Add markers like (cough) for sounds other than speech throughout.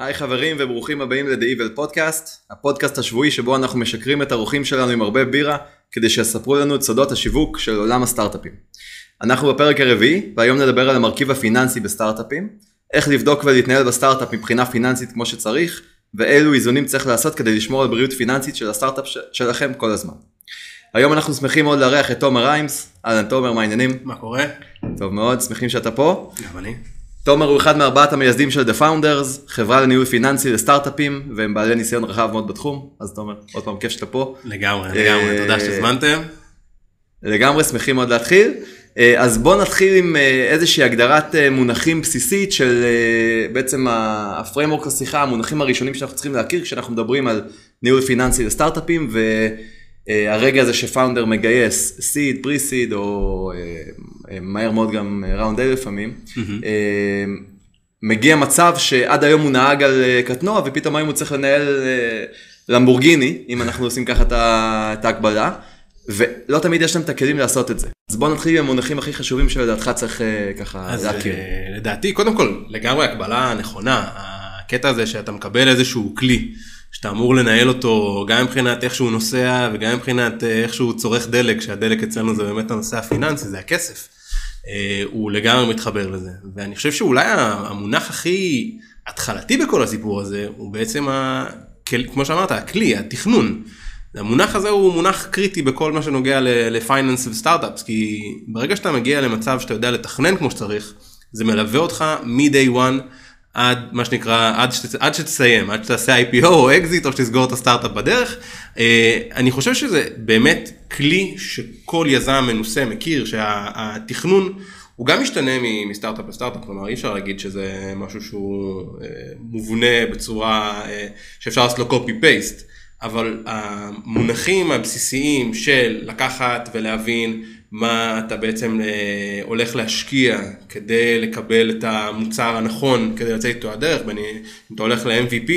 היי חברים וברוכים הבאים ל-The Evil Podcast, הפודקאסט השבועי שבו אנחנו משכרים את האורחים שלנו עם הרבה בירה, כדי שיספרו לנו את סודות השיווק של עולם הסטארט-אפים. אנחנו בפרק הרביעי, והיום נדבר על המרכיב הפיננסי בסטארט-אפים, איך לבדוק ולהתנהל בסטארט-אפ מבחינה פיננסית כמו שצריך, ואילו איזונים צריך לעשות כדי לשמור על בריאות פיננסית של הסטארט-אפ שלכם כל הזמן. היום אנחנו שמחים מאוד לארח את תומר ריימס, אהלן תומר, מה העניינים? מה קורה? טוב מאוד, שמחים שאתה פה. גם אני. תומר הוא אחד מארבעת המייסדים של The Founders, חברה לניהול פיננסי לסטארט-אפים, והם בעלי ניסיון רחב מאוד בתחום, אז תומר, עוד פעם כיף שאתה פה. לגמרי, לגמרי, תודה שהזמנתם. לגמרי, שמחים מאוד להתחיל. אז בואו נתחיל עם איזושהי הגדרת מונחים בסיסית של בעצם ה framework השיחה, המונחים הראשונים שאנחנו צריכים להכיר כשאנחנו מדברים על ניהול פיננסי לסטארט-אפים, והרגע הזה ש founder מגייס seed, pre seed, או מהר מאוד גם ראונד A לפעמים, מגיע מצב שעד היום הוא נהג על קטנוע ופתאום היום הוא צריך לנהל למבורגיני, אם אנחנו עושים ככה את ההקבלה, ולא תמיד יש להם את הכלים לעשות את זה. אז בוא נתחיל עם המונחים הכי חשובים שלדעתך צריך ככה להכיר. לדעתי, קודם כל, לגמרי הקבלה נכונה, הקטע הזה שאתה מקבל איזשהו כלי. שאתה אמור לנהל אותו גם מבחינת איך שהוא נוסע וגם מבחינת איך שהוא צורך דלק, שהדלק אצלנו זה באמת הנושא הפיננסי, זה הכסף. הוא לגמרי מתחבר לזה. ואני חושב שאולי המונח הכי התחלתי בכל הסיפור הזה, הוא בעצם, ה... כמו שאמרת, הכלי, התכנון. המונח הזה הוא מונח קריטי בכל מה שנוגע ל finance ו startups, כי ברגע שאתה מגיע למצב שאתה יודע לתכנן כמו שצריך, זה מלווה אותך מ-day one עד מה שנקרא, עד, שת, עד שתסיים, עד שתעשה IPO או אקזיט או שתסגור את הסטארט-אפ בדרך. אני חושב שזה באמת כלי שכל יזם מנוסה מכיר, שהתכנון הוא גם משתנה מסטארט-אפ לסטארט-אפ, כלומר אי אפשר להגיד שזה משהו שהוא מובנה בצורה שאפשר לעשות לו copy-paste. אבל המונחים הבסיסיים של לקחת ולהבין מה אתה בעצם הולך להשקיע כדי לקבל את המוצר הנכון כדי לצאת איתו הדרך, בין אם אתה הולך ל-MVP,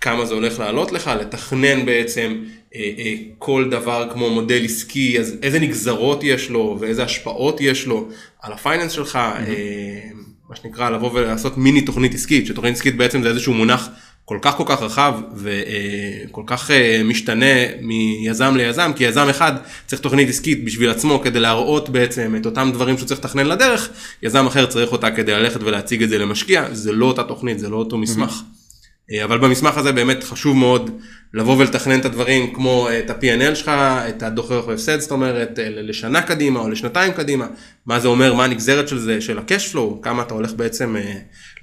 כמה זה הולך לעלות לך, לתכנן בעצם כל דבר כמו מודל עסקי, אז איזה נגזרות יש לו ואיזה השפעות יש לו על הפייננס שלך, mm-hmm. מה שנקרא לבוא ולעשות מיני תוכנית עסקית, שתוכנית עסקית בעצם זה איזשהו מונח כל כך כל כך רחב וכל כך משתנה מיזם ליזם, כי יזם אחד צריך תוכנית עסקית בשביל עצמו כדי להראות בעצם את אותם דברים שהוא צריך לתכנן לדרך, יזם אחר צריך אותה כדי ללכת ולהציג את זה למשקיע, זה לא אותה תוכנית, זה לא אותו מסמך. אבל במסמך הזה באמת חשוב מאוד לבוא ולתכנן את הדברים כמו את ה-P&L שלך, את הדוח רווח והפסד, זאת אומרת לשנה קדימה או לשנתיים קדימה, מה זה אומר, מה הנגזרת של זה, של ה-cash flow, כמה אתה הולך בעצם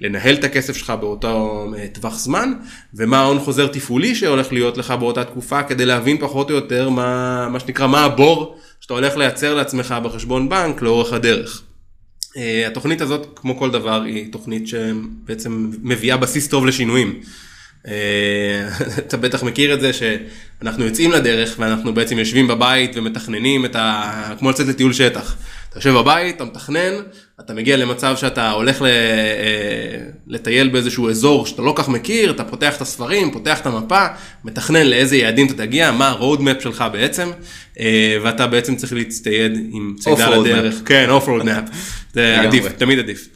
לנהל את הכסף שלך באותו טווח זמן, ומה ההון חוזר תפעולי שהולך להיות לך באותה תקופה, כדי להבין פחות או יותר מה, מה שנקרא, מה הבור שאתה הולך לייצר לעצמך בחשבון בנק לאורך הדרך. התוכנית הזאת, כמו כל דבר, היא תוכנית שבעצם מביאה בסיס טוב לשינויים. (laughs) אתה בטח מכיר את זה שאנחנו יוצאים לדרך ואנחנו בעצם יושבים בבית ומתכננים את ה... כמו לצאת לטיול שטח. אתה יושב בבית, אתה מתכנן, אתה מגיע למצב שאתה הולך לטייל באיזשהו אזור שאתה לא כך מכיר, אתה פותח את הספרים, פותח את המפה, מתכנן לאיזה יעדים אתה תגיע, מה ה-road map שלך בעצם, ואתה בעצם צריך להצטייד עם צידה לדרך. כן, off road map, זה עדיף, תמיד עדיף.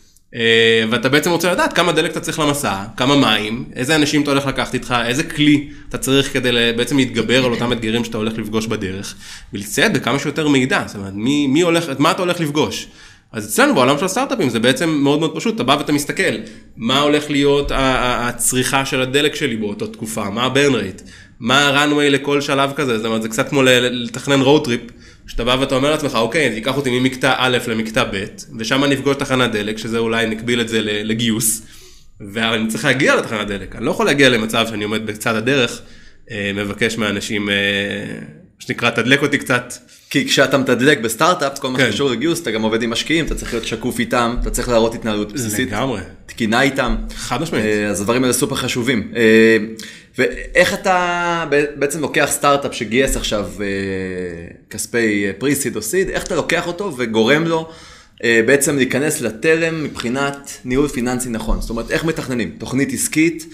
ואתה בעצם רוצה לדעת כמה דלק אתה צריך למסע, כמה מים, איזה אנשים אתה הולך לקחת איתך, איזה כלי אתה צריך כדי בעצם להתגבר על אותם אתגרים שאתה הולך לפגוש בדרך, ולהצטייד בכמה שיותר מידע, זאת אומרת, מי, מי הולך, את מה אתה הולך לפגוש. אז אצלנו בעולם של הסטארט-אפים זה בעצם מאוד מאוד פשוט, אתה בא ואתה מסתכל, מה הולך להיות הצריכה של הדלק שלי באותה תקופה, מה ה-burn rate, מה ה-runway לכל שלב כזה, זאת אומרת, זה קצת כמו לתכנן road trip. שאתה בא ואתה אומר לעצמך, אוקיי, אז ייקח אותי ממקטע א' למקטע ב', ושם אני אפגוש תחנת דלק, שזה אולי נקביל את זה לגיוס, ואני צריך להגיע לתחנת דלק, אני לא יכול להגיע למצב שאני עומד בצד הדרך, מבקש מאנשים, מה שנקרא, תדלק אותי קצת. כי כשאתה מתדלק בסטארט-אפ, כל מה שקשור לגיוס, אתה גם עובד עם משקיעים, אתה צריך להיות שקוף איתם, אתה צריך להראות התנהלות בסיסית. לגמרי. תקינה איתם. חד משמעית. אז הדברים האלה סופר חשובים. ואיך אתה בעצם לוקח סטארט-אפ שגייס עכשיו כספי פרי-סיד או סיד, איך אתה לוקח אותו וגורם לו בעצם להיכנס לתלם מבחינת ניהול פיננסי נכון. זאת אומרת, איך מתכננים? תוכנית עסקית.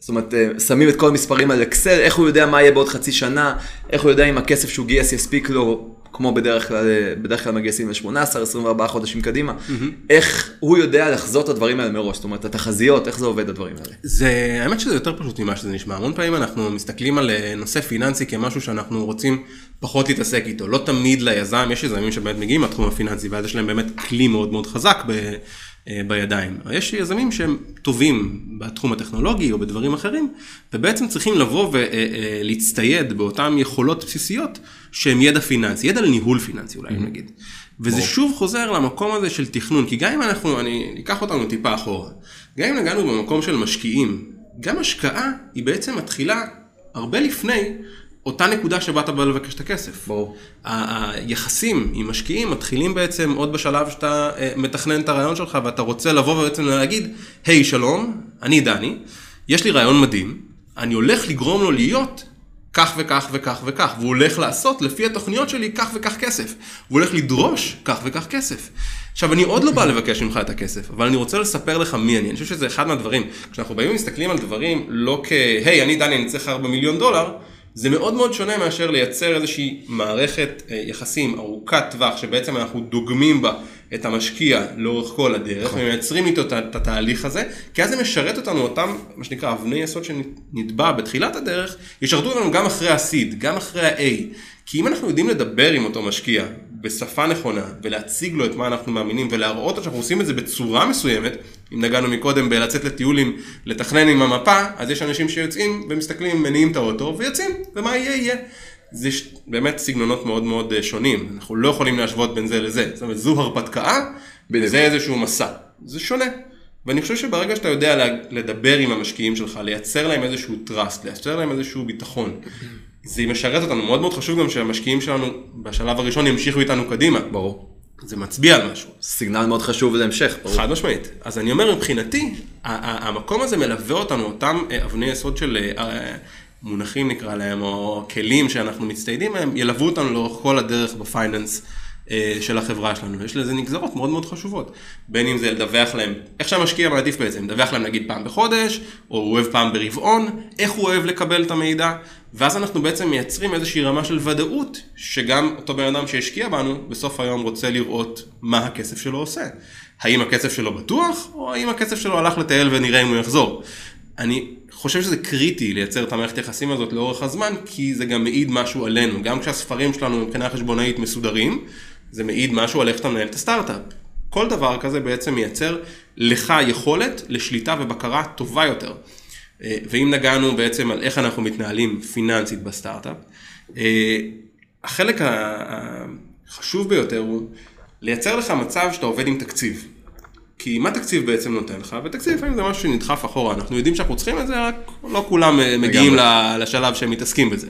זאת אומרת, שמים את כל המספרים על אקסל, איך הוא יודע מה יהיה בעוד חצי שנה, איך הוא יודע אם הכסף שהוא גייס יספיק לו כמו בדרך כלל, בדרך כלל מגייסים ל-18-24 חודשים קדימה, איך הוא יודע לחזות את הדברים האלה מראש, זאת אומרת, התחזיות, איך זה עובד הדברים האלה? זה, האמת שזה יותר פשוט ממה שזה נשמע. המון פעמים אנחנו מסתכלים על אה, נושא פיננסי כמשהו שאנחנו רוצים פחות להתעסק איתו. לא תמיד ליזם, יש יזמים שבאמת מגיעים מהתחום הפיננסי, ואז יש להם באמת כלי מאוד מאוד חזק ב, אה, בידיים. יש יזמים שהם טובים בתחום הטכנולוגי או בדברים אחרים, ובעצם צריכים לבוא ולהצטייד באותן יכולות בסיסיות שהם ידע פיננסי, ידע לניהול פיננסי אולי נגיד. וזה שוב חוזר למקום הזה של תכנון, כי גם אם אנחנו, אני אקח אותנו טיפה אחורה, גם אם נגענו במקום של משקיעים, גם השקעה היא בעצם מתחילה הרבה לפני אותה נקודה שבה אתה בא לבקש את הכסף. ברור. היחסים עם משקיעים מתחילים בעצם עוד בשלב שאתה אה, מתכנן את הרעיון שלך ואתה רוצה לבוא ובעצם להגיד, היי שלום, אני דני, יש לי רעיון מדהים, אני הולך לגרום לו להיות כך וכך וכך וכך, והוא הולך לעשות לפי התוכניות שלי כך וכך כסף. הוא הולך לדרוש כך וכך כסף. עכשיו, אני עוד לא בא לבקש ממך את הכסף, אבל אני רוצה לספר לך מי אני. אני חושב שזה אחד מהדברים. כשאנחנו באים ומסתכלים על דברים לא כ, היי, אני דני, אני צריך 4 מיליון דולר, זה מאוד מאוד שונה מאשר לייצר איזושהי מערכת אה, יחסים ארוכת טווח, שבעצם אנחנו דוגמים בה את המשקיע לאורך כל הדרך, ומייצרים איתו את התהליך הזה, כי אז זה משרת אותנו, אותם, מה שנקרא, אבני יסוד שנתבע בתחילת הדרך, ישרתו אותנו גם אחרי ה-seed, גם אחרי ה-A. כי אם אנחנו יודעים לדבר עם אותו משקיע בשפה נכונה ולהציג לו את מה אנחנו מאמינים ולהראות לו שאנחנו עושים את זה בצורה מסוימת, אם נגענו מקודם בלצאת לטיולים, לתכנן עם המפה, אז יש אנשים שיוצאים ומסתכלים, מניעים את האוטו ויוצאים, ומה יהיה יהיה. זה באמת סגנונות מאוד מאוד אה, שונים, אנחנו לא יכולים להשוות בין זה לזה, זאת אומרת זו הרפתקה וזה איזשהו מסע, זה שונה. ואני חושב שברגע שאתה יודע לדבר עם המשקיעים שלך, לייצר להם איזשהו trust, לייצר להם איזשהו ביטחון, זה משרת אותנו, מאוד מאוד חשוב גם שהמשקיעים שלנו בשלב הראשון ימשיכו איתנו קדימה. ברור. זה מצביע על משהו. סיגנל מאוד חשוב להמשך. ברור. חד משמעית. אז אני אומר, מבחינתי, המקום הזה מלווה אותנו, אותם אה, אבני יסוד של אה, מונחים נקרא להם, או כלים שאנחנו מצטיידים מהם, ילוו אותנו לאורך כל הדרך בפייננס. אה, של החברה שלנו, יש לזה נגזרות מאוד מאוד חשובות. בין אם זה לדווח להם, איך שהמשקיע מעדיף בעצם, לדווח להם נגיד פעם בחודש, או הוא אוהב פעם ברבעון, איך הוא אוהב לקבל את המידע, ואז אנחנו בעצם מייצרים איזושהי רמה של ודאות, שגם אותו בן אדם שהשקיע בנו, בסוף היום רוצה לראות מה הכסף שלו עושה. האם הכסף שלו בטוח, או האם הכסף שלו הלך לטייל ונראה אם הוא יחזור. אני חושב שזה קריטי לייצר את המערכת היחסים הזאת לאורך הזמן, כי זה גם מעיד משהו עלינו. גם כשהספרים שלנו מבחינה חשבונאית מסודרים, זה מעיד משהו על איך אתה מנהל את הסטארט-אפ. כל דבר כזה בעצם מייצר לך יכולת לשליטה ובקרה טובה יותר. אה, ואם נגענו בעצם על איך אנחנו מתנהלים פיננסית בסטארט-אפ, אה, החלק החשוב ביותר הוא לייצר לך מצב שאתה עובד עם תקציב. כי מה תקציב בעצם נותן לך? ותקציב לפעמים זה משהו שנדחף אחורה, אנחנו יודעים שאנחנו צריכים את זה, רק לא כולם אה, מגיעים לשלב שהם מתעסקים בזה.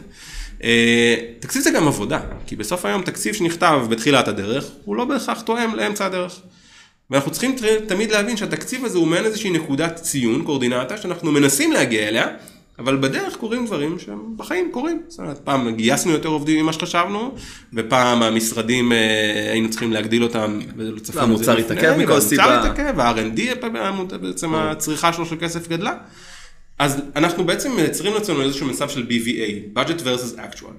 תקציב זה גם עבודה, כי בסוף היום תקציב שנכתב בתחילת הדרך, הוא לא בהכרח תואם לאמצע הדרך. ואנחנו צריכים תמיד להבין שהתקציב הזה הוא מעין איזושהי נקודת ציון, קורדינטה, שאנחנו מנסים להגיע אליה, אבל בדרך קורים דברים שהם בחיים קורים. זאת אומרת, פעם גייסנו יותר עובדים ממה שחשבנו, ופעם המשרדים אה, היינו צריכים להגדיל אותם. והמוצר התעכב מכל סיבה. המוצר התעכב, ה-R&D בעצם הצריכה שלו של כסף גדלה. אז אנחנו בעצם מייצרים לעצמנו איזשהו מצב של BVA, budget versus actual.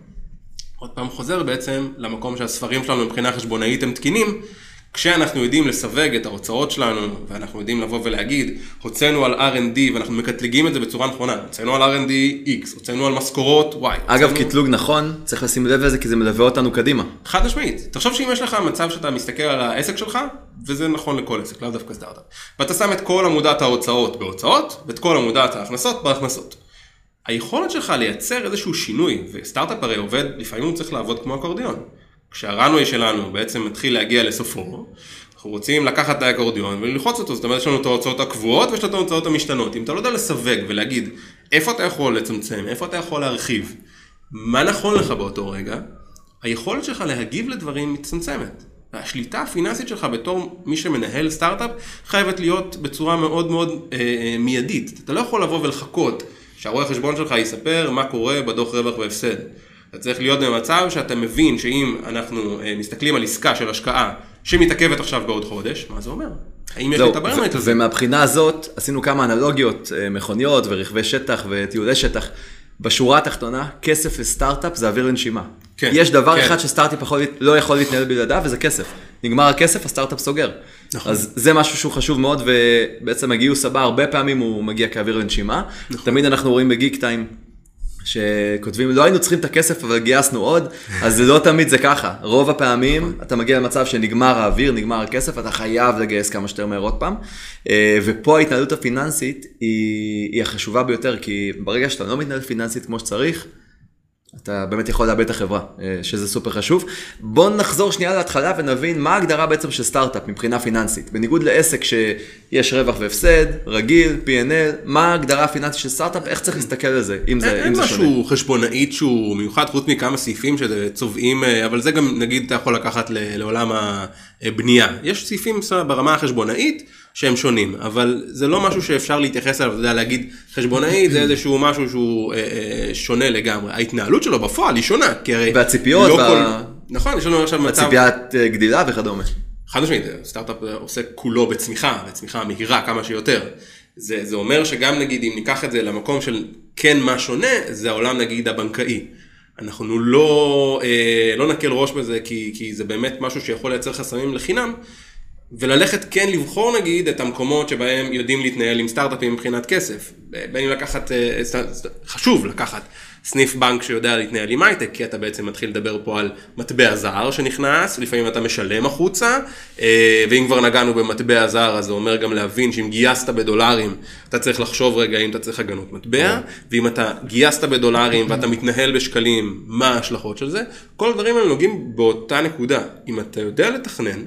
עוד פעם חוזר בעצם למקום שהספרים שלנו מבחינה חשבונאית הם תקינים, כשאנחנו יודעים לסווג את ההוצאות שלנו, ואנחנו יודעים לבוא ולהגיד, הוצאנו על R&D, ואנחנו מקטלגים את זה בצורה נכונה, הוצאנו על R&D X, הוצאנו על משכורות Y. אגב, הוצאנו... קטלוג נכון, צריך לשים לב לזה, כי זה מלווה אותנו קדימה. חד משמעית. תחשוב שאם יש לך מצב שאתה מסתכל על העסק שלך, וזה נכון לכל עסק, לאו דווקא סטארט-אפ, ואתה שם את כל עמודת ההוצאות בהוצאות, ואת כל עמודת ההכנסות בהכנסות. היכולת שלך לייצר איזשהו שינוי, וסטארט-אפ הרי עובד, לפעמים הוא צריך לעבוד כמו אקורדיון. כשהרנווי שלנו בעצם מתחיל להגיע לסופו, אנחנו רוצים לקחת את האקורדיון וללחוץ אותו, זאת אומרת יש לנו את ההוצאות הקבועות ויש לנו את ההוצאות המשתנות. אם אתה לא יודע לסווג ולהגיד איפה אתה יכול לצמצם, איפה אתה יכול להרחיב, מה נכון לך באותו רגע, היכולת שלך להגיב לדברים מצטמצמת. והשליטה הפיננסית שלך בתור מי שמנהל סטארט-אפ חייבת להיות בצורה מאוד מאוד אה, אה מיידית. אתה לא יכול לבוא ולחכות שהרואה חשבון שלך יספר מה קורה בדוח רווח והפסד. אתה צריך להיות במצב שאתה מבין שאם אנחנו אה, מסתכלים על עסקה של השקעה שמתעכבת עכשיו בעוד חודש, מה זה אומר? האם יש לי את הברמט הזה? ומהבחינה הזאת עשינו כמה אנלוגיות, אה, מכוניות ורכבי שטח וטיולי שטח. בשורה התחתונה, כסף לסטארט-אפ זה אוויר לנשימה. כן, יש דבר כן. אחד שסטארט-אפ יכול, לא יכול להתנהל בלעדיו, וזה כסף. נגמר הכסף, הסטארט-אפ סוגר. נכון. אז זה משהו שהוא חשוב מאוד, ובעצם הגיוס הבא, הרבה פעמים הוא מגיע כאוויר לנשימה. נכון. תמיד אנחנו רואים בגיק טיים, שכותבים, לא היינו צריכים את הכסף, אבל גייסנו עוד, (laughs) אז זה לא תמיד זה ככה. רוב הפעמים אתה מגיע למצב שנגמר האוויר, נגמר הכסף, אתה חייב לגייס כמה שיותר מהר עוד פעם. אה, ופה ההתנהלות הפיננסית היא, היא החשובה ביותר, כי ברגע שאתה לא מתנהל פיננסית כמו שצריך, אתה באמת יכול לאבד את החברה, אה, שזה סופר חשוב. בואו נחזור שנייה להתחלה ונבין מה ההגדרה בעצם של סטארט-אפ מבחינה פיננסית. בניגוד לעסק שיש רווח והפסד, רגיל, P&L, מה ההגדרה הפיננסית של סטארט-אפ, איך צריך להסתכל על זה, אם זה, אין, אם אין זה שונה. משהו חשבונאית שהוא מיוחד חוץ מכמה סעיפים שצובעים אה, אבל זה גם נגיד אתה יכול לקחת לעולם הבנייה יש סעיפים ברמה החשבונאית שהם שונים אבל זה לא משהו שאפשר להתייחס אליו אתה יודע להגיד חשבונאית זה איזשהו משהו שהוא אה, אה, שונה לגמרי ההתנהלות שלו בפועל היא שונה כי הרי והציפיות לא וה- נכון יש לנו עכשיו מצב הציפיית אה, גדילה וכדומה. חד משמעית, סטארט-אפ עושה כולו בצמיחה, וצמיחה מהירה כמה שיותר. זה, זה אומר שגם נגיד אם ניקח את זה למקום של כן מה שונה, זה העולם נגיד הבנקאי. אנחנו לא, אה, לא נקל ראש בזה כי, כי זה באמת משהו שיכול לייצר חסמים לחינם, וללכת כן לבחור נגיד את המקומות שבהם יודעים להתנהל עם סטארט-אפים מבחינת כסף. בין אם לקחת, אה, חשוב לקחת סניף בנק שיודע להתנהל עם הייטק, כי אתה בעצם מתחיל לדבר פה על מטבע זר שנכנס, לפעמים אתה משלם החוצה, אה, ואם כבר נגענו במטבע זר, אז זה אומר גם להבין שאם גייסת בדולרים, אתה צריך לחשוב רגע אם אתה צריך הגנות מטבע, ואם אתה גייסת בדולרים ואתה מתנהל בשקלים, מה ההשלכות של זה, כל הדברים האלה נוגעים באותה נקודה. אם אתה יודע לתכנן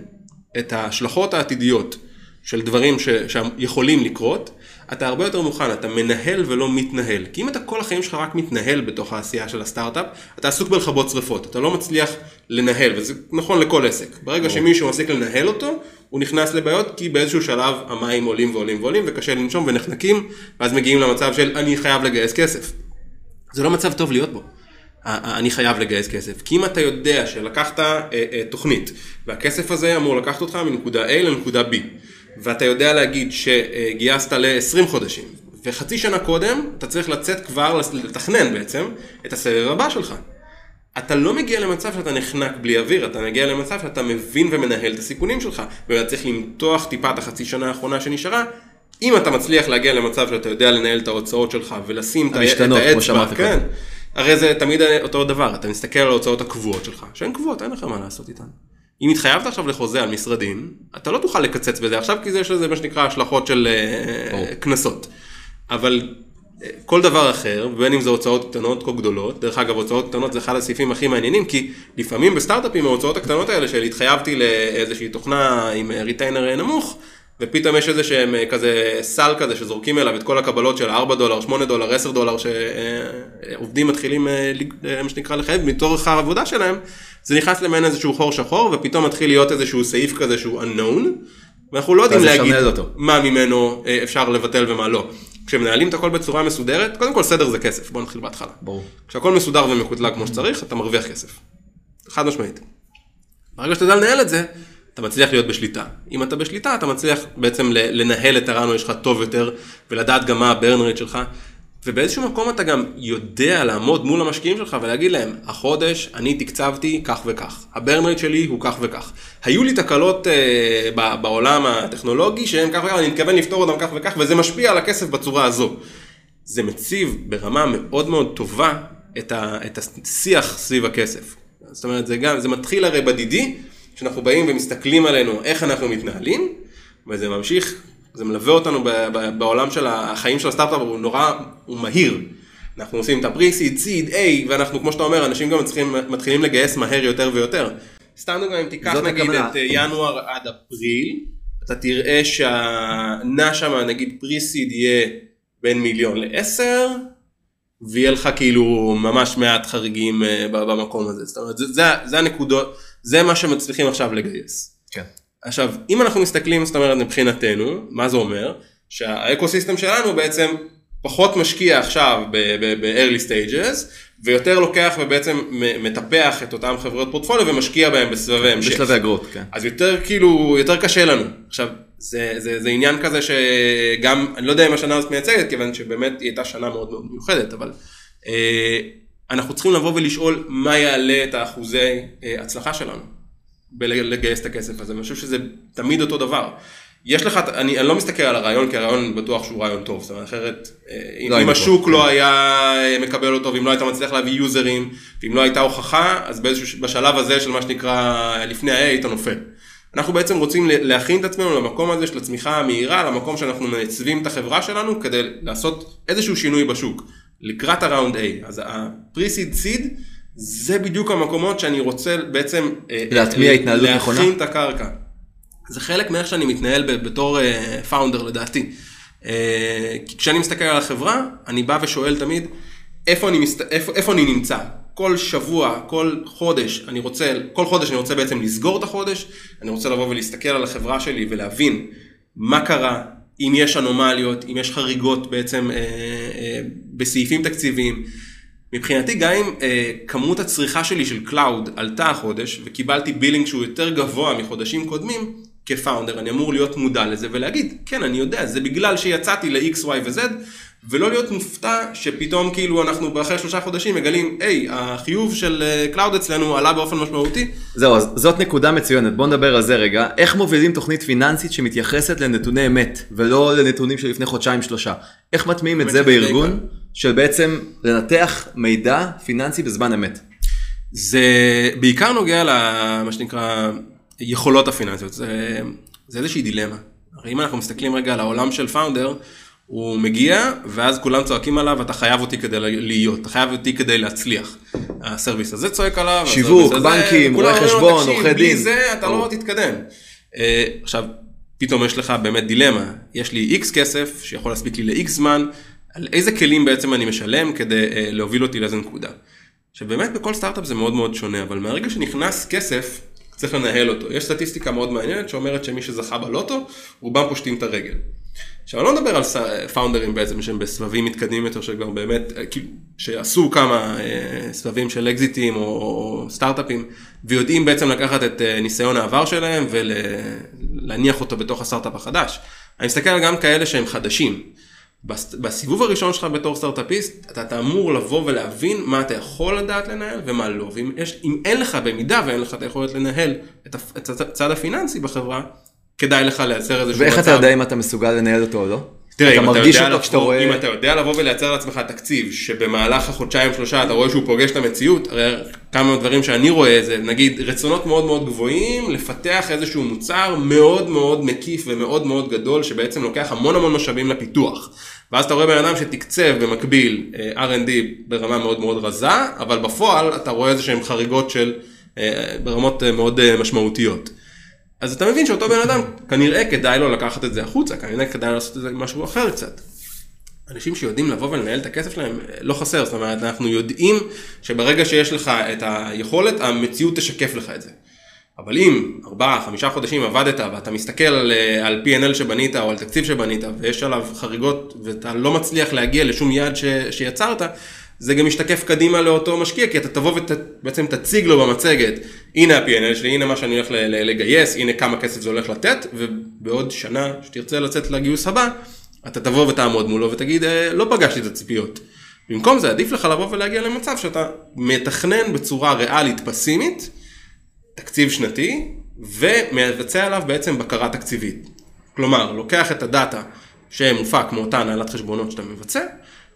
את ההשלכות העתידיות של דברים ש, שיכולים לקרות, אתה הרבה יותר מוכן, אתה מנהל ולא מתנהל. כי אם אתה כל החיים שלך רק מתנהל בתוך העשייה של הסטארט-אפ, אתה עסוק בלכבות שרפות, אתה לא מצליח לנהל, וזה נכון לכל עסק. ברגע שמישהו מפסיק לנהל אותו, הוא נכנס לבעיות, כי באיזשהו שלב המים עולים ועולים ועולים, וקשה לנשום ונחנקים, ואז מגיעים למצב של אני חייב לגייס כסף. זה לא מצב טוב להיות בו. אני חייב לגייס כסף. כי אם אתה יודע שלקחת אה, אה, תוכנית, והכסף הזה אמור לקחת אותך מנקודה A לנקודה B, ואתה יודע להגיד שגייסת ל-20 חודשים, וחצי שנה קודם אתה צריך לצאת כבר, לתכנן בעצם, את הסבב הבא שלך. אתה לא מגיע למצב שאתה נחנק בלי אוויר, אתה מגיע למצב שאתה מבין ומנהל את הסיכונים שלך, ואתה צריך למתוח טיפה את החצי שנה האחרונה שנשארה. אם אתה מצליח להגיע למצב שאתה יודע לנהל את ההוצאות שלך ולשים את האצבע, כן. הרי זה תמיד אותו דבר, אתה מסתכל על ההוצאות הקבועות שלך, שהן קבועות, אין לך מה לעשות איתן. אם התחייבת עכשיו לחוזה על משרדים, אתה לא תוכל לקצץ בזה עכשיו, כי זה יש לזה מה שנקרא השלכות של אה, ברור. קנסות. אבל אה, כל דבר אחר, בין אם זה הוצאות קטנות או גדולות, דרך אגב הוצאות קטנות זה אחד הסעיפים הכי מעניינים, כי לפעמים בסטארט-אפים ההוצאות הקטנות האלה של התחייבתי לאיזושהי תוכנה עם ריטיינר נמוך, ופתאום יש איזה שהם אה, כזה סל כזה שזורקים אליו את כל הקבלות של 4 דולר, 8 דולר, 10 דולר שעובדים מתחילים אה, אה, מה שנקרא לחייב מתורך העבודה שלהם, זה נכנס למעין איזשהו חור שחור ופתאום מתחיל להיות איזשהו סעיף כזה שהוא unknown, ואנחנו לא יודעים להגיד אותו. מה ממנו אפשר לבטל ומה לא. כשמנהלים את הכל בצורה מסודרת, קודם כל סדר זה כסף, בוא נתחיל בהתחלה. ברור. כשהכל מסודר ומקוטלג כמו שצריך, אתה מרוויח כסף. חד משמעית. ברגע שאתה יודע לנהל את זה, אתה מצליח להיות בשליטה. אם אתה בשליטה, אתה מצליח בעצם לנהל את הרנו שלך טוב יותר, ולדעת גם מה הברן רייט שלך. ובאיזשהו מקום אתה גם יודע לעמוד מול המשקיעים שלך ולהגיד להם, החודש אני תקצבתי כך וכך, הברן רייט שלי הוא כך וכך. היו לי תקלות אה, בעולם הטכנולוגי שהם כך וכך, אני מתכוון לפתור אותם כך וכך, וזה משפיע על הכסף בצורה הזו. זה מציב ברמה מאוד מאוד טובה את, ה, את השיח סביב הכסף. זאת אומרת, זה גם, זה מתחיל הרי בדידי, שאנחנו באים ומסתכלים עלינו איך אנחנו מתנהלים, וזה ממשיך, זה מלווה אותנו ב, ב, בעולם של החיים של הסטארט-אפ, הוא נורא, הוא מהיר. אנחנו עושים את הפרי-סיד, סיד, A, ואנחנו, כמו שאתה אומר, אנשים גם צריכים, מתחילים לגייס מהר יותר ויותר. סתם דוגמא, אם תיקח נגיד הכוונה. את אה, ינואר עד אפריל, אתה תראה שהנע שם, נגיד פרי-סיד יהיה בין מיליון לעשר, ויהיה לך כאילו ממש מעט חריגים אה, במקום הזה. זאת אומרת, זה, זה, זה הנקודות, זה מה שמצליחים עכשיו לגייס. כן. עכשיו, אם אנחנו מסתכלים, זאת אומרת, מבחינתנו, מה זה אומר? שהאקוסיסטם שלנו בעצם פחות משקיע עכשיו ב-early stages, ויותר לוקח ובעצם מטפח את אותם חברות פורטפוליו ומשקיע בהם בסבבי המשך. בשלבי הגרות, כן. אז יותר כאילו, יותר קשה לנו. עכשיו, זה, זה, זה עניין כזה שגם, אני לא יודע אם השנה הזאת מייצגת, כיוון שבאמת היא הייתה שנה מאוד מאוד מיוחדת, אבל אה, אנחנו צריכים לבוא ולשאול מה יעלה את האחוזי אה, הצלחה שלנו בלגייס את הכסף הזה, ואני חושב שזה תמיד אותו דבר. יש לך, אני, אני לא מסתכל על הרעיון, כי הרעיון בטוח שהוא רעיון טוב, זאת אומרת, אחרת, אה, לא אם השוק כן. לא היה אה, מקבל אותו, ואם לא היית מצליח להביא יוזרים, ואם לא הייתה הוכחה, אז באיזשהו, בשלב הזה של מה שנקרא לפני ה-A היית נופל. אנחנו בעצם רוצים להכין את עצמנו למקום הזה של הצמיחה המהירה, למקום שאנחנו מעצבים את החברה שלנו, כדי לעשות איזשהו שינוי בשוק, לקראת הראונד A. אז ה-pre-seed seed, זה בדיוק המקומות שאני רוצה בעצם אה, להטמיע אה, התנהלות נכונה? להכין את הקרקע. זה חלק מאיך שאני מתנהל בתור פאונדר לדעתי. אה, כי כשאני מסתכל על החברה, אני בא ושואל תמיד, איפה אני, מסת... איפה, איפה אני נמצא? כל שבוע, כל חודש, אני רוצה, כל חודש אני רוצה בעצם לסגור את החודש, אני רוצה לבוא ולהסתכל על החברה שלי ולהבין מה קרה, אם יש אנומליות, אם יש חריגות בעצם אה, בסעיפים תקציביים. מבחינתי גם אם אה, כמות הצריכה שלי של cloud עלתה החודש וקיבלתי billing שהוא יותר גבוה מחודשים קודמים, כ founder אני אמור להיות מודע לזה ולהגיד, כן אני יודע, זה בגלל שיצאתי ל-X, Y ו-Z, ולא להיות מופתע שפתאום כאילו אנחנו אחרי שלושה חודשים מגלים, היי, החיוב של cloud אצלנו עלה באופן משמעותי. זהו, אז זאת נקודה מצוינת, בוא נדבר על זה רגע. איך מובילים תוכנית פיננסית שמתייחסת לנתוני אמת, ולא לנתונים של לפני חודשיים שלושה? איך מטמיעים את זה בארגון. של בעצם לנתח מידע פיננסי בזמן אמת? זה בעיקר נוגע למה שנקרא יכולות הפיננסיות, זה, זה איזושהי דילמה. הרי אם אנחנו מסתכלים רגע על העולם של founder, הוא מגיע ואז כולם צועקים עליו אתה חייב אותי כדי להיות, אתה חייב אותי כדי להצליח. הסרוויס הזה צועק עליו, שיווק, בנקים, רואי חשבון, "תקשיב, עורכי בלי דין." זה אתה לא. תתקדם. אה, עכשיו, פתאום יש לך באמת דילמה, יש לי איקס כסף שיכול להספיק לי לאיקס זמן, על איזה כלים בעצם אני משלם כדי אה, להוביל אותי לאיזה נקודה. עכשיו באמת בכל סטארט-אפ זה מאוד מאוד שונה, אבל מהרגע שנכנס כסף, צריך לנהל אותו. יש סטטיסטיקה מאוד מעניינת שאומרת שמי שזכה בלוטו, רובם פושטים את הרגל. עכשיו אני לא מדבר על פאונדרים בעצם שהם בסבבים מתקדמים יותר שכבר באמת, אה, כאילו, שעשו כמה אה, סבבים של אקזיטים או, סטארט-אפים ויודעים בעצם לקחת את אה, ניסיון העבר שלהם ולהניח אותו בתוך הסטארט-אפ החדש. אני מסתכל גם כאלה שהם חדשים. בס- בסיבוב הראשון שלך בתור סטארט-אפיסט, אתה, אתה אמור לבוא ולהבין מה אתה יכול לדעת לנהל ומה לא. ואם יש, אם אין לך, במידה ואין לך את היכולת לנהל את, הצד הפיננסי בחברה, כדאי לך לייצר איזשהו ואיך מצב. אתה יודע אם אתה מסוגל לנהל אותו או לא? תראה, אתה אם אתה מרגיש אותו לבוא- כשאתה רואה... אם אתה יודע לבוא ולייצר לעצמך תקציב שבמהלך החודשיים שלושה אתה רואה שהוא פוגש את המציאות, הרי כמה דברים שאני רואה זה נגיד רצונות מאוד מאוד גבוהים לפתח איזשהו מוצר מאוד מאוד מקיף ומאוד מאוד גדול שבעצם לוקח המון המון משאבים לפיתוח. ואז אתה רואה בן אדם שתקצב במקביל אה, R&D ברמה מאוד מאוד רזה, אבל בפועל אתה רואה איזה שהם חריגות של אה, ברמות אה, מאוד משמעותיות. אז אתה מבין שאותו בן אדם כנראה כדאי לו לקחת את זה החוצה, כנראה כדאי לו לעשות את זה משהו אחר קצת. אנשים שיודעים לבוא ולנהל את הכסף שלהם אה, לא חסר, זאת אומרת אנחנו יודעים שברגע שיש לך את היכולת המציאות תשקף לך את זה. אבל אם ארבעה, חמישה חודשים עבדת ואתה מסתכל על, אה, על P&L שבנית או על תקציב שבנית ויש עליו חריגות ואתה לא מצליח להגיע לשום יעד ש, שיצרת, זה גם משתקף קדימה לאותו משקיע, כי אתה תבוא ובעצם תציג לו במצגת, הנה ה-P&L שלי, הנה מה שאני הולך לגייס, הנה כמה כסף זה הולך לתת, ובעוד שנה שתרצה לצאת לגיוס הבא, אתה תבוא ותעמוד מולו ותגיד, "אה, לא פגשתי את הציפיות. במקום זה עדיף לך לבוא ולהגיע למצב שאתה מתכנן בצורה ריאלית פסימית, תקציב שנתי, ומבצע עליו בעצם בקרה תקציבית. כלומר, לוקח את הדאטה שמופק מאותה הנהלת חשבונות שאתה מבצע,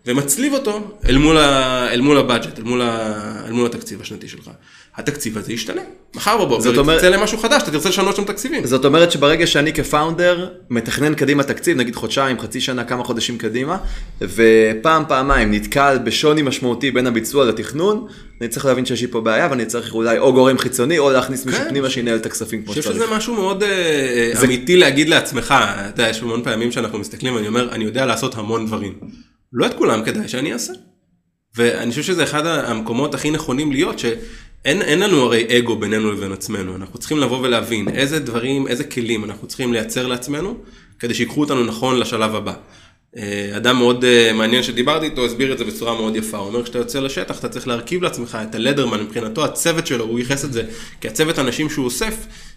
ומצליב אותו אל מול, ה... אל מול הבאג'ט, אל מול, ה... אל מול התקציב השנתי שלך. התקציב הזה ישתנה. מחר בבוקר זאת אומרת- תרצה למשהו חדש, אתה תרצה לשנות שם תקציבים. זאת אומרת שברגע שאני כפאונדר מתכנן קדימה תקציב, נגיד חודשיים, חצי שנה, כמה חודשים קדימה, ופעם, פעמיים נתקל בשוני משמעותי בין הביצוע לתכנון, אני צריך להבין שיש לי פה בעיה ואני צריך אולי או גורם חיצוני או להכניס מישהו כן. פנימה שינהל את הכספים כמו אני חושב שצריך. שזה משהו מאוד אה, אמיתי להגיד לעצמך, אתה יודע, יש המון פעמים שאנחנו מסתכלים ואני אומר, אני יודע לעשות המון דברים. לא את כולם כדאי שאני אעשה. ואני חושב שזה אחד המקומות הכי נכונים להיות, שאין אין לנו הרי אגו בינינו לבין עצמנו, אנחנו צריכים לבוא ולהבין איזה דברים, איזה כלים אנחנו צריכים לייצר לעצמנו, כדי שיקחו אותנו נכון לשלב הבא. אה, אדם מאוד אה, מעניין שדיברתי איתו הסביר את זה בצורה מאוד יפה, הוא אומר כשאתה יוצא לשטח אתה צריך להרכיב לעצמך את הלדרמן, מבחינתו הצוות שלו, הוא ייחס את זה, כי הצוות אנשים שהוא אוסף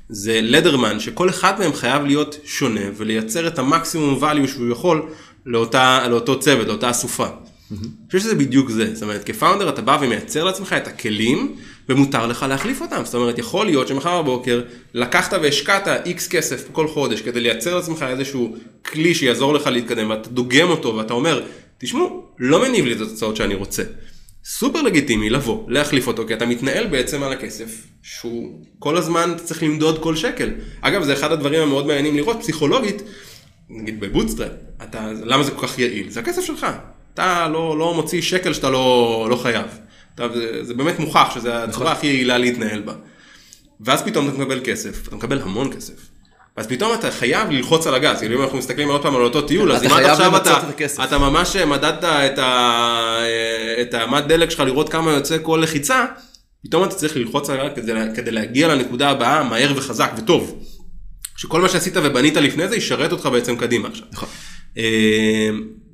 זה לדרמן שכל אחד מהם חייב להיות שונה ולייצר את המקסימום value שהוא יכול לאותה, לאותו צוות, לאותה אסופה. אני חושב שזה בדיוק זה, זאת אומרת כפאונדר אתה בא ומייצר לעצמך את הכלים ומותר לך להחליף אותם, זאת אומרת יכול להיות שמחר בבוקר לקחת והשקעת איקס כסף כל חודש כדי לייצר לעצמך איזשהו כלי שיעזור לך להתקדם ואתה דוגם אותו ואתה אומר תשמעו לא מניב לי את התוצאות שאני רוצה. סופר לגיטימי לבוא, להחליף אותו, כי אתה מתנהל בעצם על הכסף, שהוא כל הזמן צריך למדוד כל שקל. אגב, זה אחד הדברים המאוד מעניינים לראות, פסיכולוגית, נגיד ב bootstrap, אתה, למה זה כל כך יעיל? זה הכסף שלך. אתה לא, לא מוציא שקל שאתה לא, לא חייב. אתה, זה, זה באמת מוכח שזו הצורה הכי יעילה להתנהל בה. ואז פתאום אתה מקבל כסף, אתה מקבל המון כסף. אז פתאום אתה חייב ללחוץ על הגז, כאילו אם אנחנו מסתכלים עוד פעם על אותו טיול, אז אם עד עכשיו אתה, אתה ממש מדדת את, ה, את המד דלק שלך לראות כמה יוצא כל לחיצה, פתאום אתה צריך ללחוץ על הגז כדי, כדי להגיע לנקודה הבאה מהר וחזק וטוב. שכל מה שעשית ובנית לפני זה ישרת אותך בעצם קדימה עכשיו. נכון.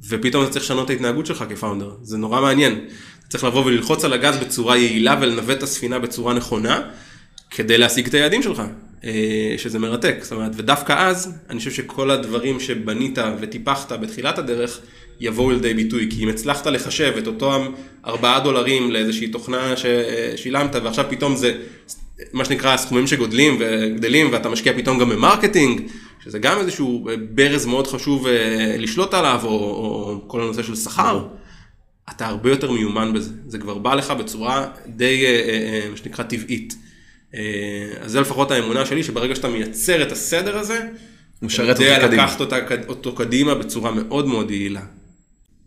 ופתאום אתה צריך לשנות את ההתנהגות שלך כפאונדר, זה נורא מעניין. אתה צריך לבוא וללחוץ על הגז בצורה יעילה ולנווט את הספינה בצורה נכונה, כדי להשיג את היעדים שלך. אה, שזה מרתק, זאת אומרת, ודווקא אז, אני חושב שכל הדברים שבנית וטיפחת בתחילת הדרך, יבואו לידי ביטוי, כי אם הצלחת לחשב את אותם 4 דולרים לאיזושהי תוכנה ששילמת, ועכשיו פתאום זה מה שנקרא סכומים שגודלים וגדלים, ואתה משקיע פתאום גם ב marketing, שזה גם איזשהו ברז מאוד חשוב אה, לשלוט עליו, או, או כל הנושא של שכר, אתה הרבה יותר מיומן בזה, זה כבר בא לך בצורה די, אה, מה שנקרא, טבעית. אה, אז זה לפחות האמונה שלי, שברגע שאתה מייצר את הסדר הזה, אתה יודע לקחת אותה, אותו קדימה בצורה מאוד מאוד יעילה.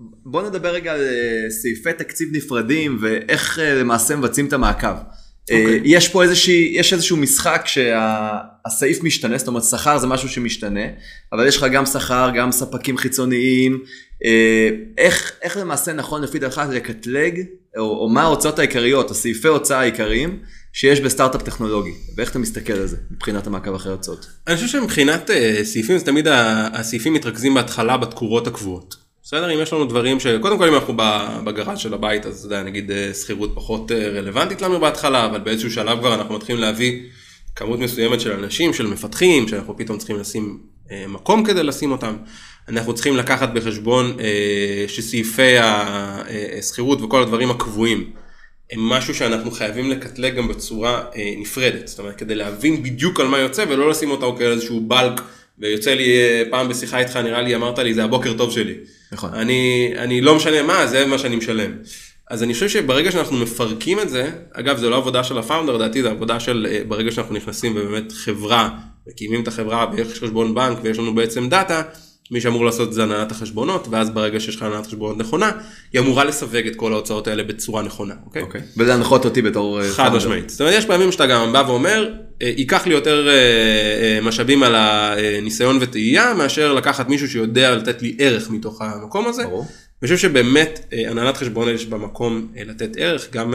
בוא נדבר רגע על אה, סעיפי תקציב נפרדים ואיך אה, למעשה מבצעים את המעקב. Okay. אוקיי. יש פה איזושהי, יש איזשהו משחק שהסעיף משתנה, זאת אומרת שכר זה משהו שמשתנה, אבל יש לך גם שכר, גם ספקים חיצוניים, איך, איך למעשה נכון לפי דעתך לקטלג, או, או מה ההוצאות העיקריות, הסעיפי הוצאה העיקריים, שיש בסטארט-אפ טכנולוגי, ואיך אתה מסתכל על זה מבחינת המעקב אחרי הוצאות? אני חושב שמבחינת uh, סעיפים, זה תמיד הסעיפים מתרכזים בהתחלה בתקורות הקבועות. בסדר, אם יש לנו דברים ש... קודם כל אם אנחנו בגראז' של הבית, אז אתה יודע, נגיד אה, שכירות פחות אה, רלוונטית לנו בהתחלה, אבל באיזשהו שלב כבר אנחנו מתחילים להביא כמות מסוימת של אנשים, של מפתחים, שאנחנו פתאום צריכים לשים מקום כדי לשים אותם. אנחנו צריכים לקחת בחשבון שסעיפי השכירות וכל הדברים הקבועים. הם משהו שאנחנו חייבים לקטלג גם בצורה אה, נפרדת, זאת אומרת כדי להבין בדיוק על מה יוצא ולא לשים אותו כאיזשהו בלק ויוצא לי אה, פעם בשיחה איתך נראה לי אמרת לי זה הבוקר טוב שלי. נכון. אני, אני לא משנה מה זה מה שאני משלם. אז אני חושב שברגע שאנחנו מפרקים את זה, אגב זה לא עבודה של הפאונדר, לדעתי זה עבודה של אה, ברגע שאנחנו נכנסים ובאמת חברה, מקימים את החברה ויש חשבון בנק ויש לנו בעצם דאטה, מי שאמור לעשות זה הנהלת החשבונות, ואז ברגע שיש לך הנהלת חשבונות נכונה, היא אמורה לסווג את כל ההוצאות האלה בצורה נכונה, אוקיי? אוקיי. ולהנחות אותי בתור... אה, חד משמעית. זאת אומרת, יש פעמים שאתה גם בא ואומר, אה, ייקח לי יותר אה, משאבים על הניסיון וטעייה, מאשר לקחת מישהו שיודע לתת לי ערך מתוך המקום הזה. ברור. אני חושב שבאמת הנהלת חשבונות יש מקום לתת ערך, גם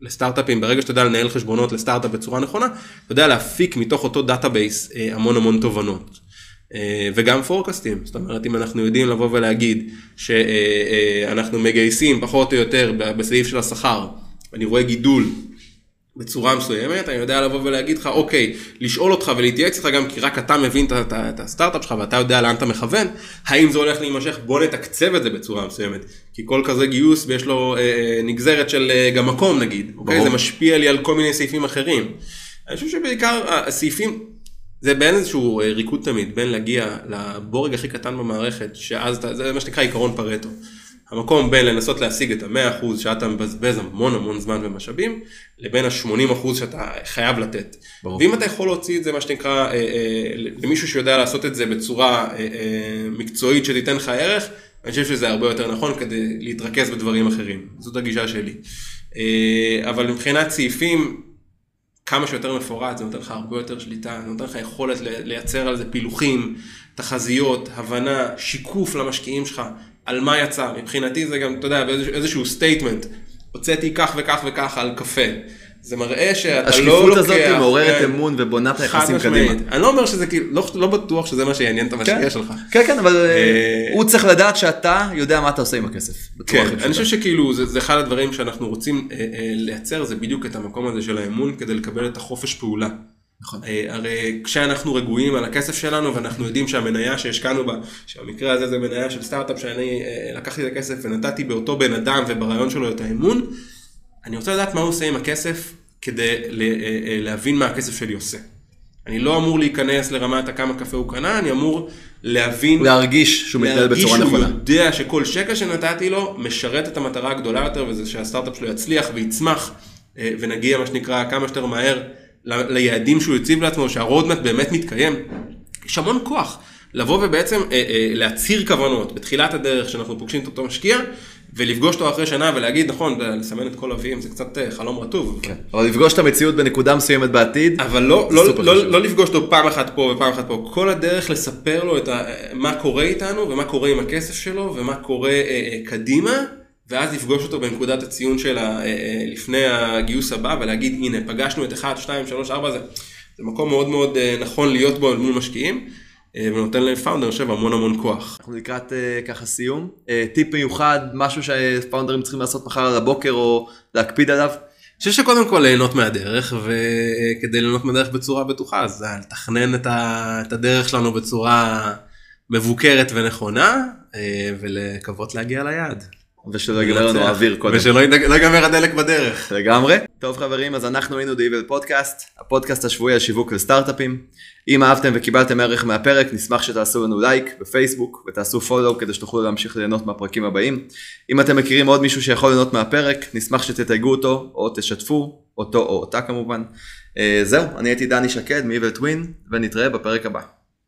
לסטארט-אפים, ברגע שאתה יודע לנהל חשבונות לסטארט-אפ בצורה נכונה, אתה יודע להפיק מתוך אותו database המון המון תובנות. אה, וגם forecastים, זאת אומרת אם אנחנו יודעים לבוא ולהגיד שאנחנו מגייסים פחות או יותר בסעיף של השכר, אני רואה גידול בצורה מסוימת, אני יודע לבוא ולהגיד לך, אוקיי, לשאול אותך ולהתייעץ איתך גם כי רק אתה מבין את הסטארט-אפ שלך ואתה יודע לאן אתה מכוון, האם זה הולך להימשך, בוא נתקצב את זה בצורה מסוימת, כי כל כזה גיוס ויש לו אה, אה נגזרת של אה, גם מקום נגיד, אוקיי? זה משפיע לי על כל מיני סעיפים אחרים. אני חושב שבעיקר הסעיפים, זה בין איזשהו אה, ריקוד תמיד, בין להגיע לבורג הכי קטן במערכת, שאז אתה, זה מה שנקרא עיקרון פרטו. המקום בין לנסות להשיג את ה-100% שאתה מבזבז המון המון זמן ומשאבים, לבין ה-80% שאתה חייב לתת. ברור. ואם אתה יכול להוציא את זה, מה שנקרא, אה, אה, למישהו שיודע לעשות את זה בצורה אה, אה, מקצועית שתיתן לך ערך, אני חושב שזה הרבה יותר נכון כדי להתרכז בדברים אחרים. זאת הגישה שלי. אה, אבל מבחינת סעיפים, כמה שיותר מפורט, זה נותן לך הרבה יותר שליטה, זה נותן לך יכולת לייצר על זה פילוחים, תחזיות, הבנה, שיקוף למשקיעים שלך, על מה יצא. מבחינתי זה גם, אתה יודע, באיזשהו statement, הוצאתי כך וכך וכך על קפה. זה מראה שאתה לא לוקח... השקיפות הזאת מעוררת כן, אמון ובונה את היחסים קדימה. אני לא אומר שזה כאילו, לא, לא בטוח שזה מה שיעניין את המשקיע כן, שלך. כן, כן, אבל אה, הוא צריך לדעת שאתה יודע מה אתה עושה עם הכסף. כן, אני חושב שכאילו זה, זה אחד הדברים שאנחנו רוצים אה, אה, לייצר, זה בדיוק את המקום הזה של האמון כדי לקבל את החופש פעולה. נכון. אה, הרי כשאנחנו רגועים על הכסף שלנו ואנחנו יודעים שהמניה שהשקענו בה, שהמקרה הזה זה מניה של סטארט-אפ שאני אה, לקחתי את הכסף ונתתי באותו בן אדם וברעיון שלו את האמון, אני רוצה לדעת מה הוא עושה עם הכסף כדי אה, אה, להבין מה הכסף שלי עושה. אני לא אמור להיכנס לרמת הכמה קפה הוא קנה, אני אמור להבין, להרגיש שהוא מתנהל בצורה נכונה. להרגיש שהוא יודע שכל שקל שנתתי לו משרת את המטרה הגדולה יותר, וזה שהסטארט-אפ שלו יצליח ויצמח, אה, ונגיע מה שנקרא כמה שיותר מהר ליעדים שהוא הציב לעצמו, שהרודמט באמת מתקיים. יש המון כוח לבוא ובעצם להצהיר כוונות בתחילת הדרך שאנחנו פוגשים את אותו משקיע, ולפגוש אותו אחרי שנה ולהגיד, נכון, לסמן את כל אביהם זה קצת אה, חלום רטוב. כן. אבל לפגוש את המציאות בנקודה מסוימת בעתיד, אבל לא, לא, לא, חשוב. לא לפגוש אותו פעם אחת פה ופעם אחת פה, כל הדרך לספר לו את ה, מה קורה איתנו ומה קורה עם הכסף שלו ומה קורה אה, אה, קדימה, ואז לפגוש אותו בנקודת הציון של ה, אה, אה, לפני הגיוס הבא ולהגיד הנה פגשנו את 1, 2, 3, 4, זה, זה מקום מאוד מאוד נכון להיות בו מול משקיעים, ונותן לפאונדר, אני חושב, המון המון כוח. אנחנו לקראת אה, ככה סיום. אה, טיפ מיוחד, משהו שפאונדרים צריכים לעשות מחר על הבוקר או להקפיד עליו. אני חושב שקודם כל ליהנות מהדרך וכדי ליהנות מהדרך בצורה בטוחה אז אה, לתכנן את, הדרך שלנו בצורה מבוקרת ונכונה אה, ולקוות להגיע ליעד. ושלא ייגמר לנו. האוויר קודם. ושלא לא ייגמר הדלק בדרך. לגמרי. טוב חברים, אז אנחנו היינו The Evil פודקאסט, הפודקאסט השבועי על שיווק לסטארט-אפים. אם אהבתם וקיבלתם ערך מהפרק, נשמח שתעשו לנו לייק בפייסבוק ותעשו פולו כדי שתוכלו להמשיך ליהנות מהפרקים הבאים. אם אתם מכירים עוד מישהו שיכול ליהנות מהפרק, נשמח שתתייגו אותו או תשתפו, אותו או אותה כמובן. אה, זהו, אני הייתי דני שקד מ-Evil Twin ונתראה בפרק הבא.